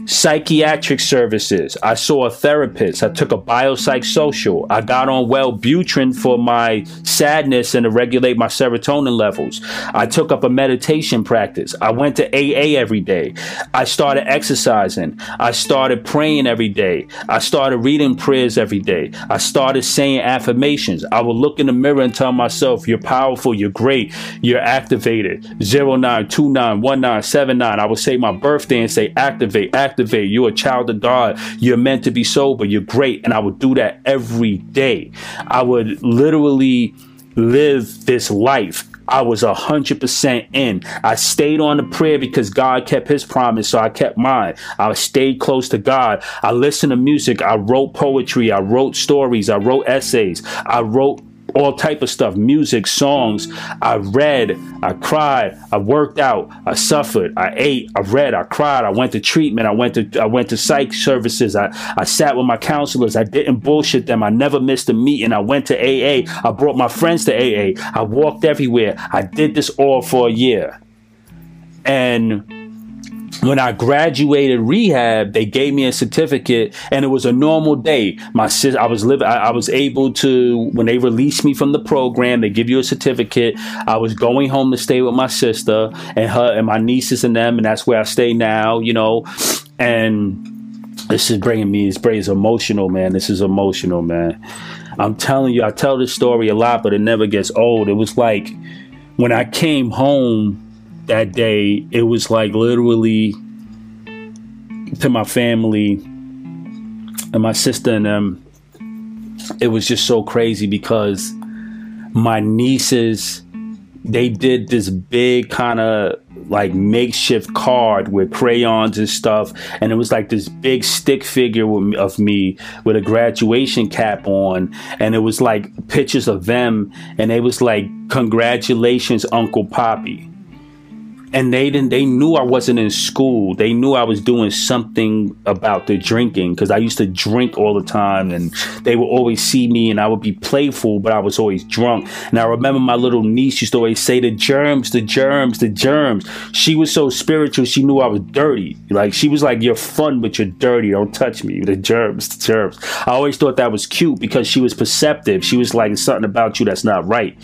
psychiatric services. I saw a therapist. I took a biopsychosocial. I got on Wellbutrin for my sadness and to regulate my serotonin levels. I took up a meditation practice. I went to AA every day. I started exercising. I started praying every day. I started reading prayers every day. I started saying affirmations. I would look in the mirror and tell myself, You're powerful, you're great, you're activated. 09291979. I would say my birthday and say activate, activate You're a child of God. You're meant to be sober. You're great. And I would do that every day. I would literally live this life. I was a hundred percent in. I stayed on the prayer because God kept his promise, so I kept mine. I stayed close to God. I listened to music. I wrote poetry. I wrote stories. I wrote essays. I wrote all type of stuff. Music songs. I read i cried i worked out i suffered i ate i read i cried i went to treatment i went to i went to psych services i, I sat with my counselors i didn't bullshit them i never missed a meeting i went to aa i brought my friends to aa i walked everywhere i did this all for a year. And when I graduated rehab, they gave me a certificate, and it was a normal day. My sis, I was living, I, was able to when they released me from the program. They give you a certificate. I was going home to stay with my sister and her and my nieces and them, and that's where I stay now. You know, and this is bringing me. This brings emotional, man. This is emotional, man. I'm telling you, I tell this story a lot, but it never gets old. It was like when I came home that day, it was like literally to my family and my sister and them. It was just so crazy because my nieces, they did this big kind of like makeshift card with crayons and stuff and it was like this big stick figure of me with a graduation cap on and it was like pictures of them and it was like congratulations uncle poppy and they didn't they knew I wasn't in school. They knew I was doing something about the drinking because I used to drink all the time and they would always see me and I would be playful, but I was always drunk. And I remember my little niece used to always say the germs, the germs, the germs. She was so spiritual, she knew I was dirty. Like she was like, You're fun, but you're dirty. Don't touch me. The germs, the germs. I always thought that was cute because she was perceptive. She was like something about you that's not right.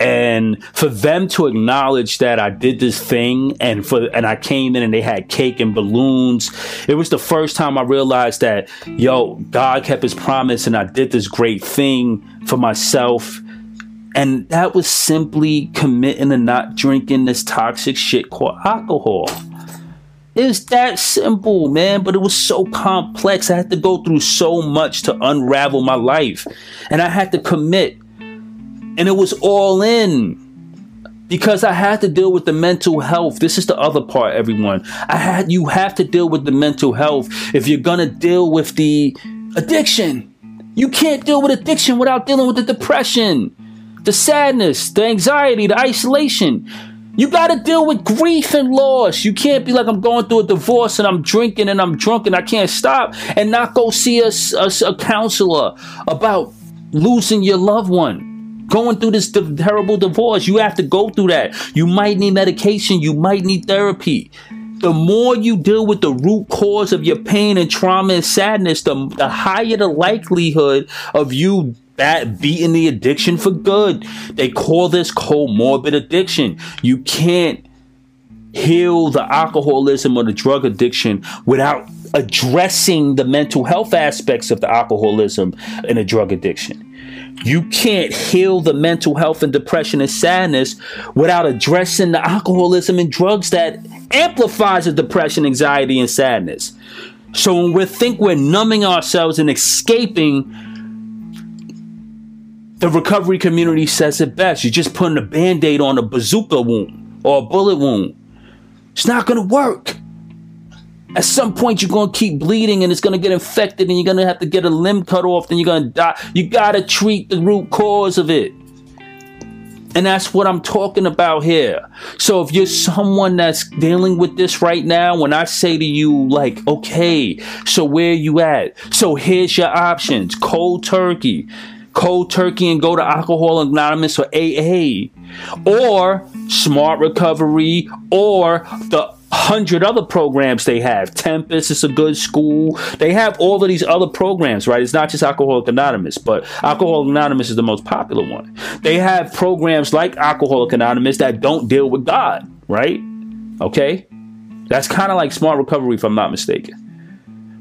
And for them to acknowledge that I did this thing thing and for and I came in and they had cake and balloons. It was the first time I realized that yo, God kept his promise and I did this great thing for myself. And that was simply committing to not drinking this toxic shit called alcohol. It's that simple, man, but it was so complex. I had to go through so much to unravel my life. And I had to commit. And it was all in because I had to deal with the mental health. This is the other part, everyone. I had you have to deal with the mental health if you're gonna deal with the addiction. You can't deal with addiction without dealing with the depression, the sadness, the anxiety, the isolation. You got to deal with grief and loss. You can't be like, I'm going through a divorce and I'm drinking and I'm drunk and I can't stop and not go see a, a, a counselor about losing your loved one. Going through this terrible divorce. You have to go through that. You might need medication. You might need therapy. The more you deal with the root cause of your pain and trauma and sadness, the, the higher the likelihood of you that beating the addiction for good. They call this comorbid addiction. You can't heal the alcoholism or the drug addiction without addressing the mental health aspects of the alcoholism and the drug addiction. You can't heal the mental health and depression and sadness without addressing the alcoholism and drugs that amplifies the depression, anxiety, and sadness. So when we think we're numbing ourselves and escaping the recovery community says it best. You're just putting a band aid on a bazooka wound or a bullet wound. It's not to work. At some point, you're going to keep bleeding and it's going to get infected and you're going to have to get a limb cut off, then you're going to die. You got to treat the root cause of it. And that's what I'm talking about here. So if you're someone that's dealing with this right now, when I say to you, like, okay, so where you at? So here's your options. Cold turkey cold turkey and go to Alcohol Anonymous or AA, or Smart Recovery, or the hundred other programs they have. Tempest is a good school. They have all of these other programs, right? It's not just Alcoholic Anonymous, but Alcoholic Anonymous is the most popular one. They have programs like Alcoholic Anonymous that don't deal with God, right? Okay? That's kind of like Smart Recovery, if I'm not mistaken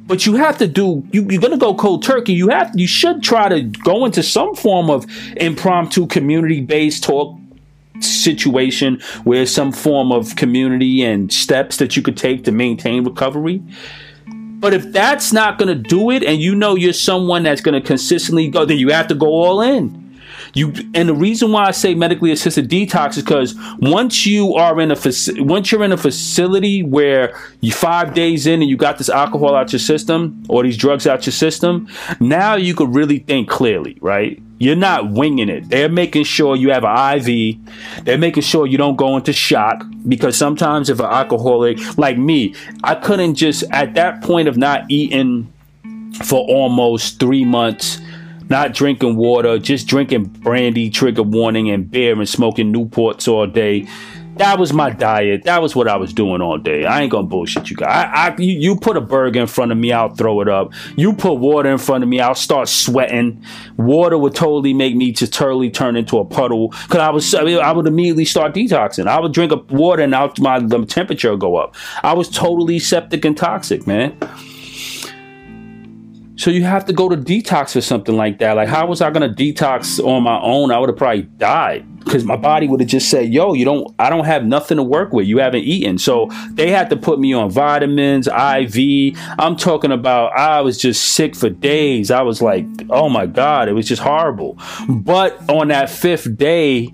but you have to do you, you're gonna go cold turkey you have you should try to go into some form of impromptu community based talk situation where some form of community and steps that you could take to maintain recovery. But if that's not going to do it and you know you're someone that's going to consistently go then you have to go all in you and the reason why I say medically assisted detox is because once you are in a faci- once you're in a facility where you five days in and you got this alcohol out your system or these drugs out your system, now you could really think clearly, right? You're not winging it. They're making sure you have an IV. They're making sure you don't go into shock because sometimes if an alcoholic like me, I couldn't just at that point of not eating for almost three months not drinking water, just drinking brandy, trigger warning, and beer and smoking Newports all day. That was my diet. That was what I was doing all day. I ain't gonna bullshit you guys. I, I you, put a burger in front of me, I'll throw it up. You put water in front of me, I'll start sweating. Water would totally make me just totally turn into a puddle. Cause I was, I, would immediately start detoxing. I would drink a water and out my the temperature go up. I was totally septic and toxic, man. So you have to go to detox or something like that. Like, how was I to detox on my own? I would have probably died because my body would have just said, "Yo, you don't. I don't have nothing to work with. You haven't eaten." So they had to put me on vitamins, IV. I'm talking about. I was just sick for days. I was like, "Oh my god," it was just horrible. But on that fifth day,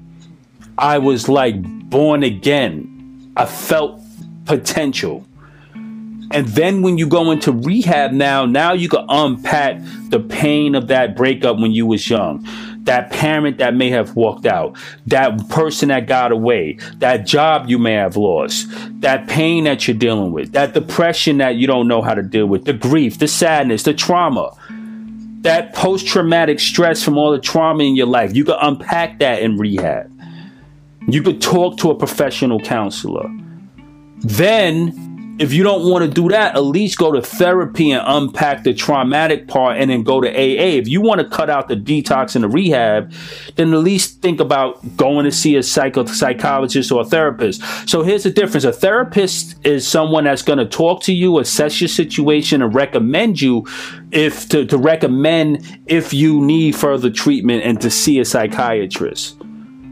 I was like born again. I felt potential. And then when you go into rehab now, now you can unpack the pain of that breakup when you was young. That parent that may have walked out, that person that got away, that job you may have lost, that pain that you're dealing with, that depression that you don't know how to deal with, the grief, the sadness, the trauma, that post traumatic stress from all the trauma in your life. You can unpack that in rehab. You could talk to a professional counselor. Then if you don't want to do that, at least go to therapy and unpack the traumatic part and then go to AA. If you want to cut out the detox and the rehab, then at least think about going to see a psycho- psychologist or a therapist. So here's the difference. A therapist is someone that's going to talk to you, assess your situation and recommend you if to, to recommend if you need further treatment and to see a psychiatrist.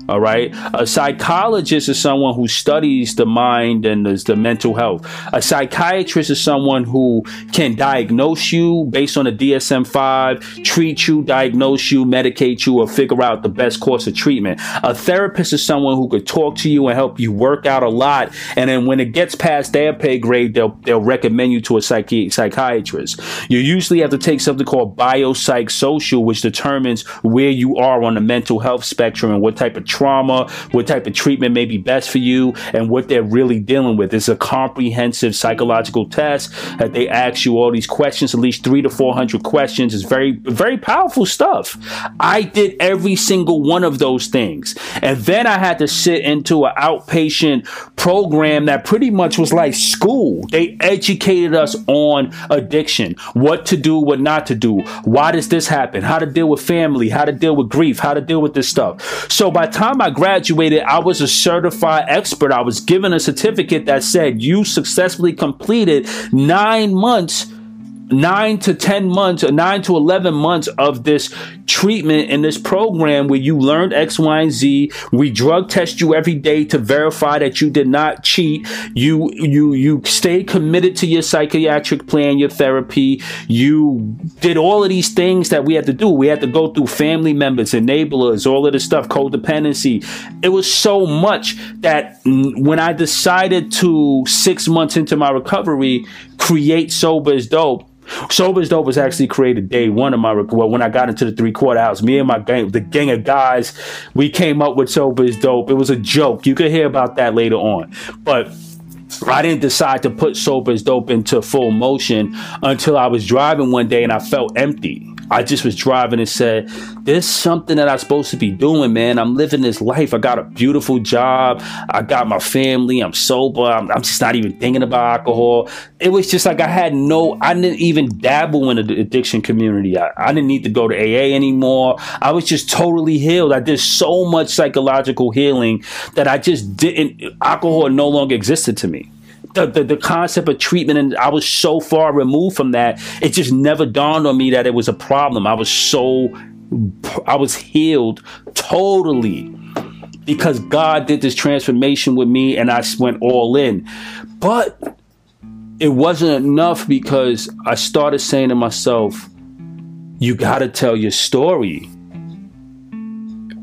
All right. A psychologist is someone who studies the mind and the, the, mental health. A psychiatrist is someone who can diagnose you based on a DSM 5, treat you, diagnose you, medicate you, or figure out the best course of treatment. A therapist is someone who could talk to you and help you work out a lot. And then when it gets past their pay grade, they'll, they'll recommend you to a psychi- psychiatrist. You usually have to take something called biopsychosocial, which determines where you are on the mental health spectrum and what type of trauma, what type of treatment may be best for you, and what they're really dealing with. It's a comprehensive psychological test that they ask you all these questions, at least three to 400 questions. It's very, very powerful stuff. I did every single one of those things. And then I had to sit into an outpatient program that pretty much was like school. They educated us on addiction, what to do, what not to do, why does this happen, how to deal with family, how to deal with grief, how to deal with this stuff. So by the time I graduated, I was a certified expert. I was given a certificate that said you successfully completed nine months nine to 10 months or nine to 11 months of this treatment in this program where you learned X, Y, and Z. We drug test you every day to verify that you did not cheat. You, you, you stayed committed to your psychiatric plan, your therapy. You did all of these things that we had to do. We had to go through family members, enablers, all of this stuff, codependency. It was so much that when I decided to six months into my recovery, create sober is dope Sober is Dope was actually created day one of my well when I got into the three quarter house. Me and my gang, the gang of guys, we came up with Sober is Dope. It was a joke. You could hear about that later on, but. I didn't decide to put Sober is Dope into full motion until I was driving one day and I felt empty. I just was driving and said, There's something that I'm supposed to be doing, man. I'm living this life. I got a beautiful job. I got my family. I'm sober. I'm, I'm just not even thinking about alcohol. It was just like I had no, I didn't even dabble in the addiction community. I, I didn't need to go to AA anymore. I was just totally healed. I did so much psychological healing that I just didn't, alcohol no longer existed to me the, the, the concept of treatment and I was so far removed from that it just never dawned on me that it was a problem. I was so I was healed totally because God did this transformation with me and I went all in. But it wasn't enough because I started saying to myself you got to tell your story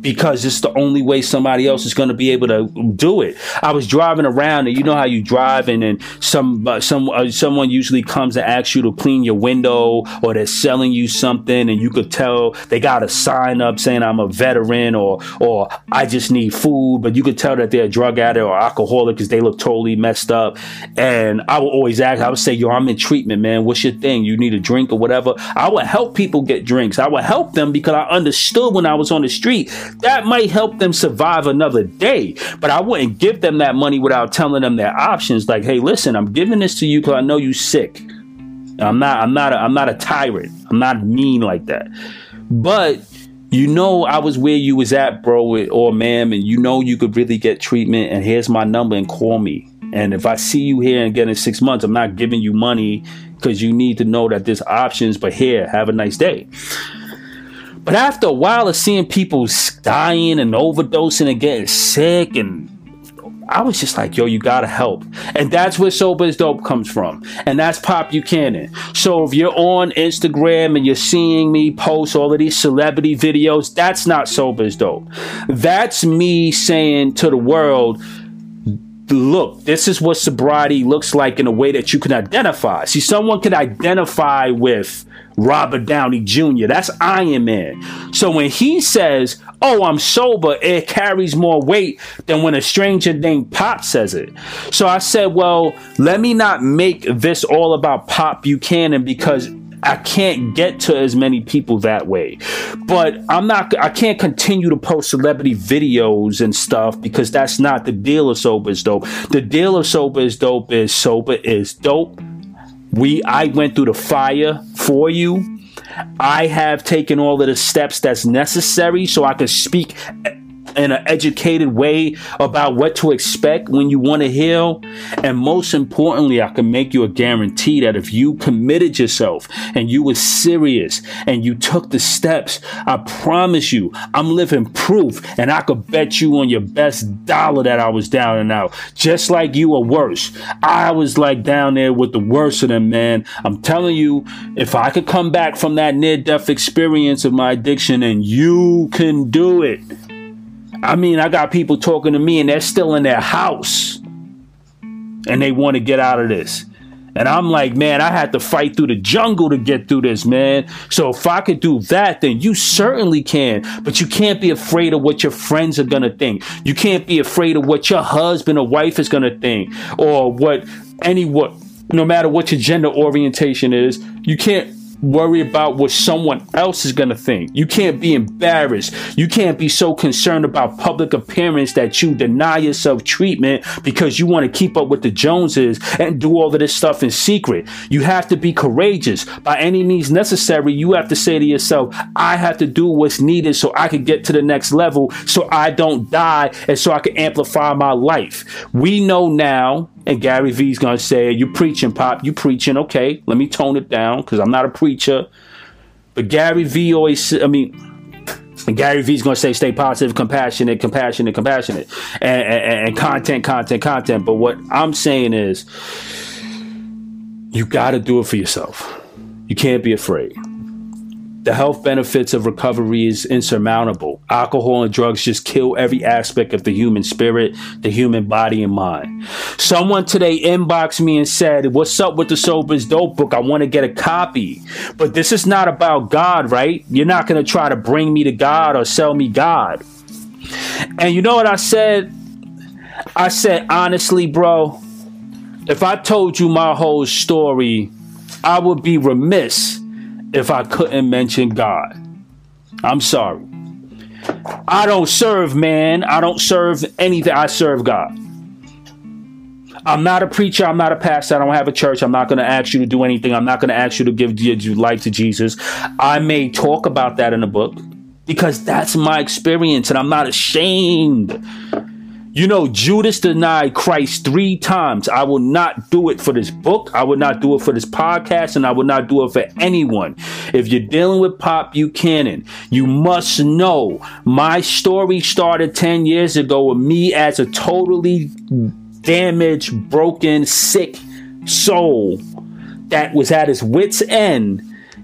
because it's the only way somebody else is going to be able to do it. I was driving around, and you know how you drive, and then some uh, some uh, someone usually comes and asks you to clean your window, or they're selling you something, and you could tell they got a sign up saying I'm a veteran, or or I just need food, but you could tell that they're a drug addict or alcoholic because they look totally messed up. And I would always ask, I would say, "Yo, I'm in treatment, man. What's your thing? You need a drink or whatever." I would help people get drinks. I would help them because I understood when I was on the street that might help them survive another day. But I wouldn't give them that money without telling them their options. Like, hey, listen, I'm giving this to you because I know you sick. I'm not. I'm not. A, I'm not a tyrant. I'm not mean like that. But you know, I was where you was at, bro, or ma'am, and you know you could really get treatment. And here's my number, and call me. And if I see you here again in six months, I'm not giving you money because you need to know that there's options. But here, have a nice day. But after a while of seeing people dying and overdosing and getting sick and I was just like, yo, you gotta help. And that's where Sober is Dope comes from. And that's Pop Buchanan. So if you're on Instagram and you're seeing me post all of these celebrity videos, that's not Sober is Dope. That's me saying to the world, look, this is what sobriety looks like in a way that you can identify. See, someone can identify with Robert Downey Jr. That's Iron Man. So when he says, Oh, I'm sober, it carries more weight than when a stranger named Pop says it. So I said, Well, let me not make this all about Pop Buchanan because I can't get to as many people that way. But I'm not I can't continue to post celebrity videos and stuff because that's not the deal of sober is dope. The deal of sober is dope is sober is dope we I went through the fire for you. I have taken all of the steps that's necessary so I can speak in an educated way about what to expect when you want to heal. And most importantly, I can make you a guarantee that if you committed yourself and you were serious and you took the steps, I promise you, I'm living proof and I could bet you on your best dollar that I was down and out. Just like you or worse. I was like down there with the worst of them, man. I'm telling you, if I could come back from that near death experience of my addiction and you can do it. I mean, I got people talking to me and they're still in their house and they want to get out of this. And I'm like, man, I had to fight through the jungle to get through this, man. So if I could do that, then you certainly can. But you can't be afraid of what your friends are going to think. You can't be afraid of what your husband or wife is going to think or what any what no matter what your gender orientation is. You can't worry about what someone else is going to think. You can't be embarrassed. You can't be so concerned about public appearance that you deny yourself treatment because you want to keep up with the Joneses and do all of this stuff in secret. You have to be courageous by any means necessary. You have to say to yourself, I have to do what's needed so I can get to the next level so I don't die and so I can amplify my life. We know now and Gary Vee's gonna say, "You preaching, pop? You preaching? Okay, let me tone it down because I'm not a preacher." But Gary Vee always, I mean, Gary Vee's gonna say, "Stay positive, compassionate, compassionate, compassionate, and, and, and content, content, content." But what I'm saying is, you got to do it for yourself. You can't be afraid. The health benefits of recovery is insurmountable. Alcohol and drugs just kill every aspect of the human spirit, the human body and mind. Someone today inboxed me and said, What's up with the Sober's Dope book? I want to get a copy. But this is not about God, right? You're not going to try to bring me to God or sell me God. And you know what I said? I said, honestly, bro, if I told you my whole story, I would be remiss if I couldn't mention God. I'm sorry. I don't serve man. I don't serve anything. I serve God. I'm not a preacher. I'm not a pastor. I don't have a church. I'm not going to ask you to do anything. I'm not going to ask you to give your life to Jesus. I may talk about that in a book because that's my experience and I'm not ashamed. You know, Judas denied Christ three times. I will not do it for this book. I will not do it for this podcast, and I will not do it for anyone. If you're dealing with Pop Buchanan, you must know my story started 10 years ago with me as a totally damaged, broken, sick soul that was at his wits' end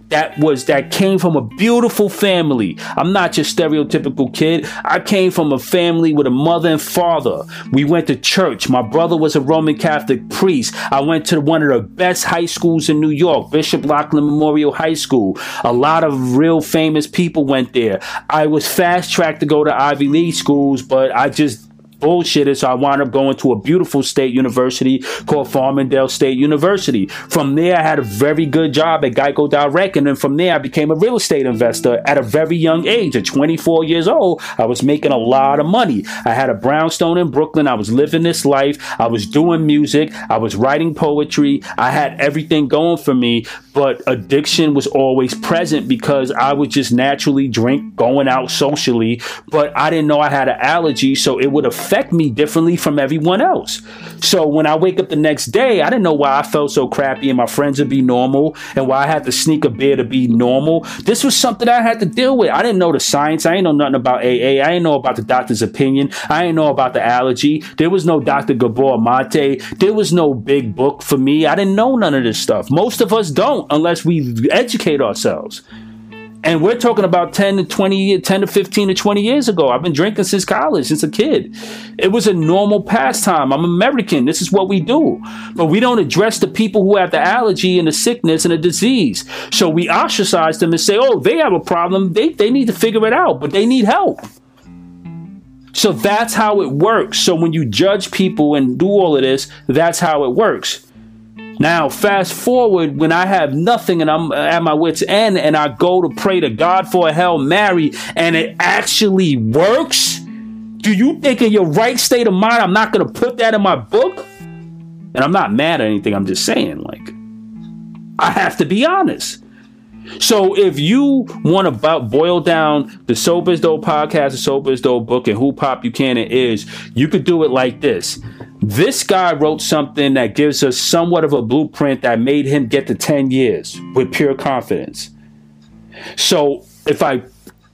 that was that came from a beautiful family. I'm not your stereotypical kid. I came from a family with a mother and father. We went to church. My brother was a Roman Catholic priest. I went to one of the best high schools in New York, Bishop Loughlin Memorial High School. A lot of real famous people went there. I was fast tracked to go to Ivy League schools, but I just bullshitted. So I wound up going to a beautiful state university called Farmingdale State University. From there, I had a very good job at Geico Direct. And then from there, I became a real estate investor at a very young age. At 24 years old, I was making a lot of money. I had a brownstone in Brooklyn. I was living this life. I was doing music. I was writing poetry. I had everything going for me. But addiction was always present because I would just naturally drink going out socially. But I didn't know I had an allergy. So it would affect affect me differently from everyone else. So when I wake up the next day, I didn't know why I felt so crappy and my friends would be normal and why I had to sneak a beer to be normal. This was something I had to deal with. I didn't know the science. I didn't know nothing about AA. I didn't know about the doctor's opinion. I didn't know about the allergy. There was no Dr. Gabor Mate. There was no big book for me. I didn't know none of this stuff. Most of us don't unless we educate ourselves. And we're talking about 10 to 20, 10 to 15 to 20 years ago. I've been drinking since college, since a kid. It was a normal pastime. I'm American. This is what we do. But we don't address the people who have the allergy and the sickness and the disease. So we ostracize them and say, oh, they have a problem. They, they need to figure it out, but they need help. So that's how it works. So when you judge people and do all of this, that's how it works. Now, fast forward when I have nothing and I'm at my wits' end and I go to pray to God for a Hail Mary and it actually works? Do you think in your right state of mind I'm not going to put that in my book? And I'm not mad at anything, I'm just saying, like, I have to be honest. So if you want to boil down the Sober is Dope podcast, the Sober is Dope book, and who Pop Buchanan is, you could do it like this. This guy wrote something that gives us somewhat of a blueprint that made him get to 10 years with pure confidence. So if I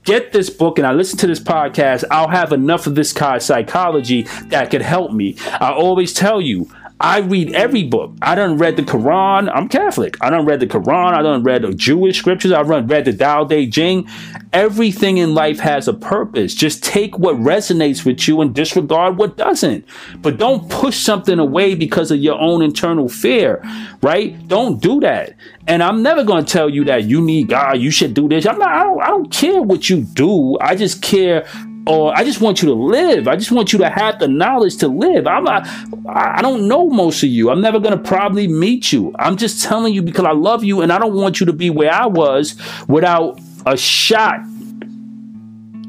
get this book and I listen to this podcast, I'll have enough of this kind of psychology that could help me. I always tell you, I read every book. I done read the Quran. I'm Catholic. I done read the Quran. I done read the Jewish scriptures. I run read the Tao Te Ching. Everything in life has a purpose. Just take what resonates with you and disregard what doesn't. But don't push something away because of your own internal fear, right? Don't do that. And I'm never going to tell you that you need God. You should do this. I'm not. I don't, I don't care what you do. I just care or I just want you to live. I just want you to have the knowledge to live. I'm not, I don't know most of you. I'm never going to probably meet you. I'm just telling you because I love you and I don't want you to be where I was without a shot,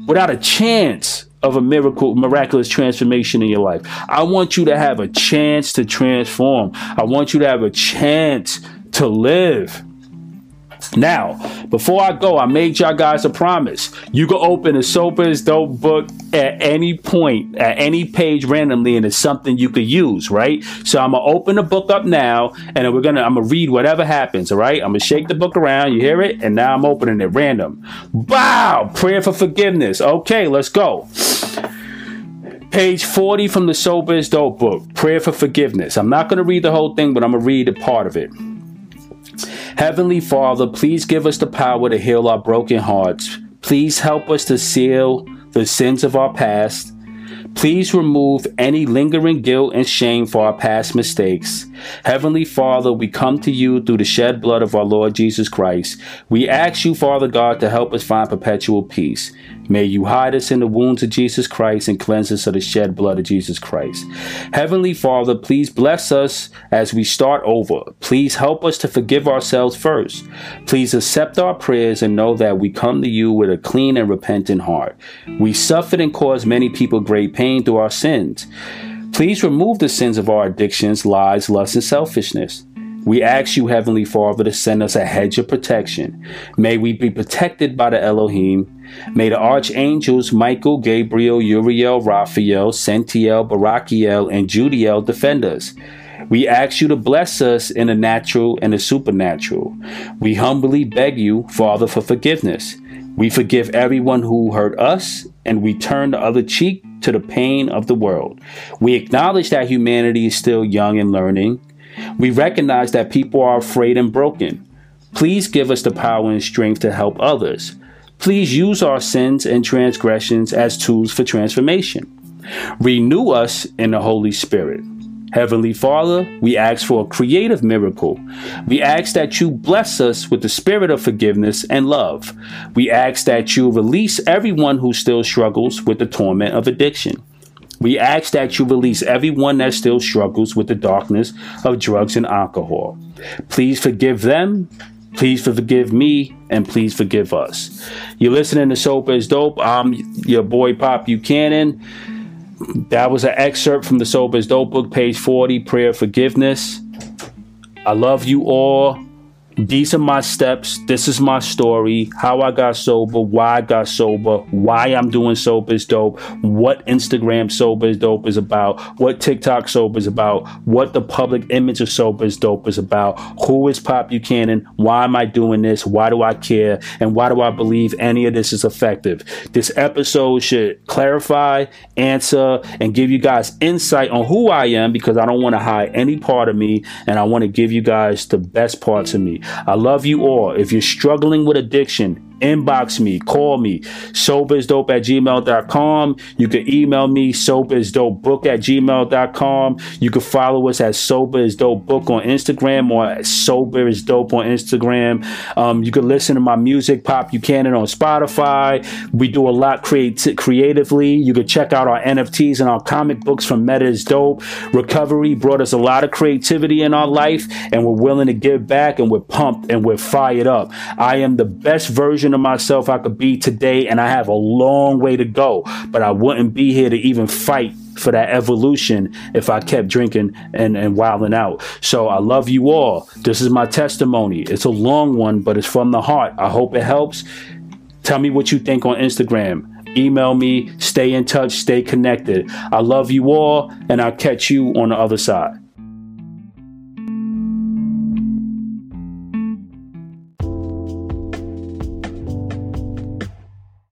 without a chance of a miracle, miraculous transformation in your life. I want you to have a chance to transform. I want you to have a chance to live. Now, before I go, I made y'all guys a promise. You can open a Sober is Dope book at any point, at any page randomly, and it's something you could use, right? So I'm gonna open the book up now, and we're gonna I'm gonna read whatever happens, all right? I'm gonna shake the book around, you hear it, and now I'm opening it random. Wow! Prayer for forgiveness. Okay, let's go. Page 40 from the Sober is Dope book, Prayer for Forgiveness. I'm not gonna read the whole thing, but I'm gonna read a part of it. Heavenly Father, please give us the power to heal our broken hearts. Please help us to seal the sins of our past. Please remove any lingering guilt and shame for our past mistakes. Heavenly Father, we come to you through the shed blood of our Lord Jesus Christ. We ask you, Father God, to help us find perpetual peace. May you hide us in the wounds of Jesus Christ and cleanse us of the shed blood of Jesus Christ. Heavenly Father, please bless us as we start over. Please help us to forgive ourselves first. Please accept our prayers and know that we come to you with a clean and repentant heart. We suffered and caused many people great pain through our sins. Please remove the sins of our addictions, lies, lust, and selfishness. We ask you, Heavenly Father, to send us a hedge of protection. May we be protected by the Elohim. May the archangels Michael, Gabriel, Uriel, Raphael, Centiel, Barachiel, and Judiel defend us. We ask you to bless us in the natural and the supernatural. We humbly beg you, Father, for forgiveness. We forgive everyone who hurt us, and we turn the other cheek to the pain of the world. We acknowledge that humanity is still young and learning. We recognize that people are afraid and broken. Please give us the power and strength to help others. Please use our sins and transgressions as tools for transformation. Renew us in the Holy Spirit. Heavenly Father, we ask for a creative miracle. We ask that you bless us with the spirit of forgiveness and love. We ask that you release everyone who still struggles with the torment of addiction. We ask that you release everyone that still struggles with the darkness of drugs and alcohol. Please forgive them. Please forgive me and please forgive us. You're listening to Sober is Dope. I'm your boy Pop Buchanan. That was an excerpt from the Sober is Dope book, page 40, Prayer Forgiveness. I love you all. These are my steps. This is my story. How I got sober, why I got sober, why I'm doing sober is dope, what Instagram sober is dope is about, what TikTok sober is about, what the public image of sober is dope is about, who is Pop Buchanan, why am I doing this, why do I care, and why do I believe any of this is effective. This episode should clarify, answer, and give you guys insight on who I am because I don't want to hide any part of me and I want to give you guys the best parts of me. I love you all. If you're struggling with addiction, inbox me, call me, soberisdope at gmail.com. You can email me, soberisdopebook at gmail.com. You can follow us at soberisdopebook on Instagram or soberisdope on Instagram. Um, you can listen to my music, Pop You Buchanan, on Spotify. We do a lot creati- creatively. You can check out our NFTs and our comic books from Meta is Dope. Recovery brought us a lot of creativity in our life, and we're willing to give back, and we're pumped and we're fired up. I am the best version version of myself I could be today, and I have a long way to go. But I wouldn't be here to even fight for that evolution if I kept drinking and, and wilding out. So I love you all. This is my testimony. It's a long one, but it's from the heart. I hope it helps. Tell me what you think on Instagram. Email me, stay in touch, stay connected. I love you all, and I'll catch you on the other side.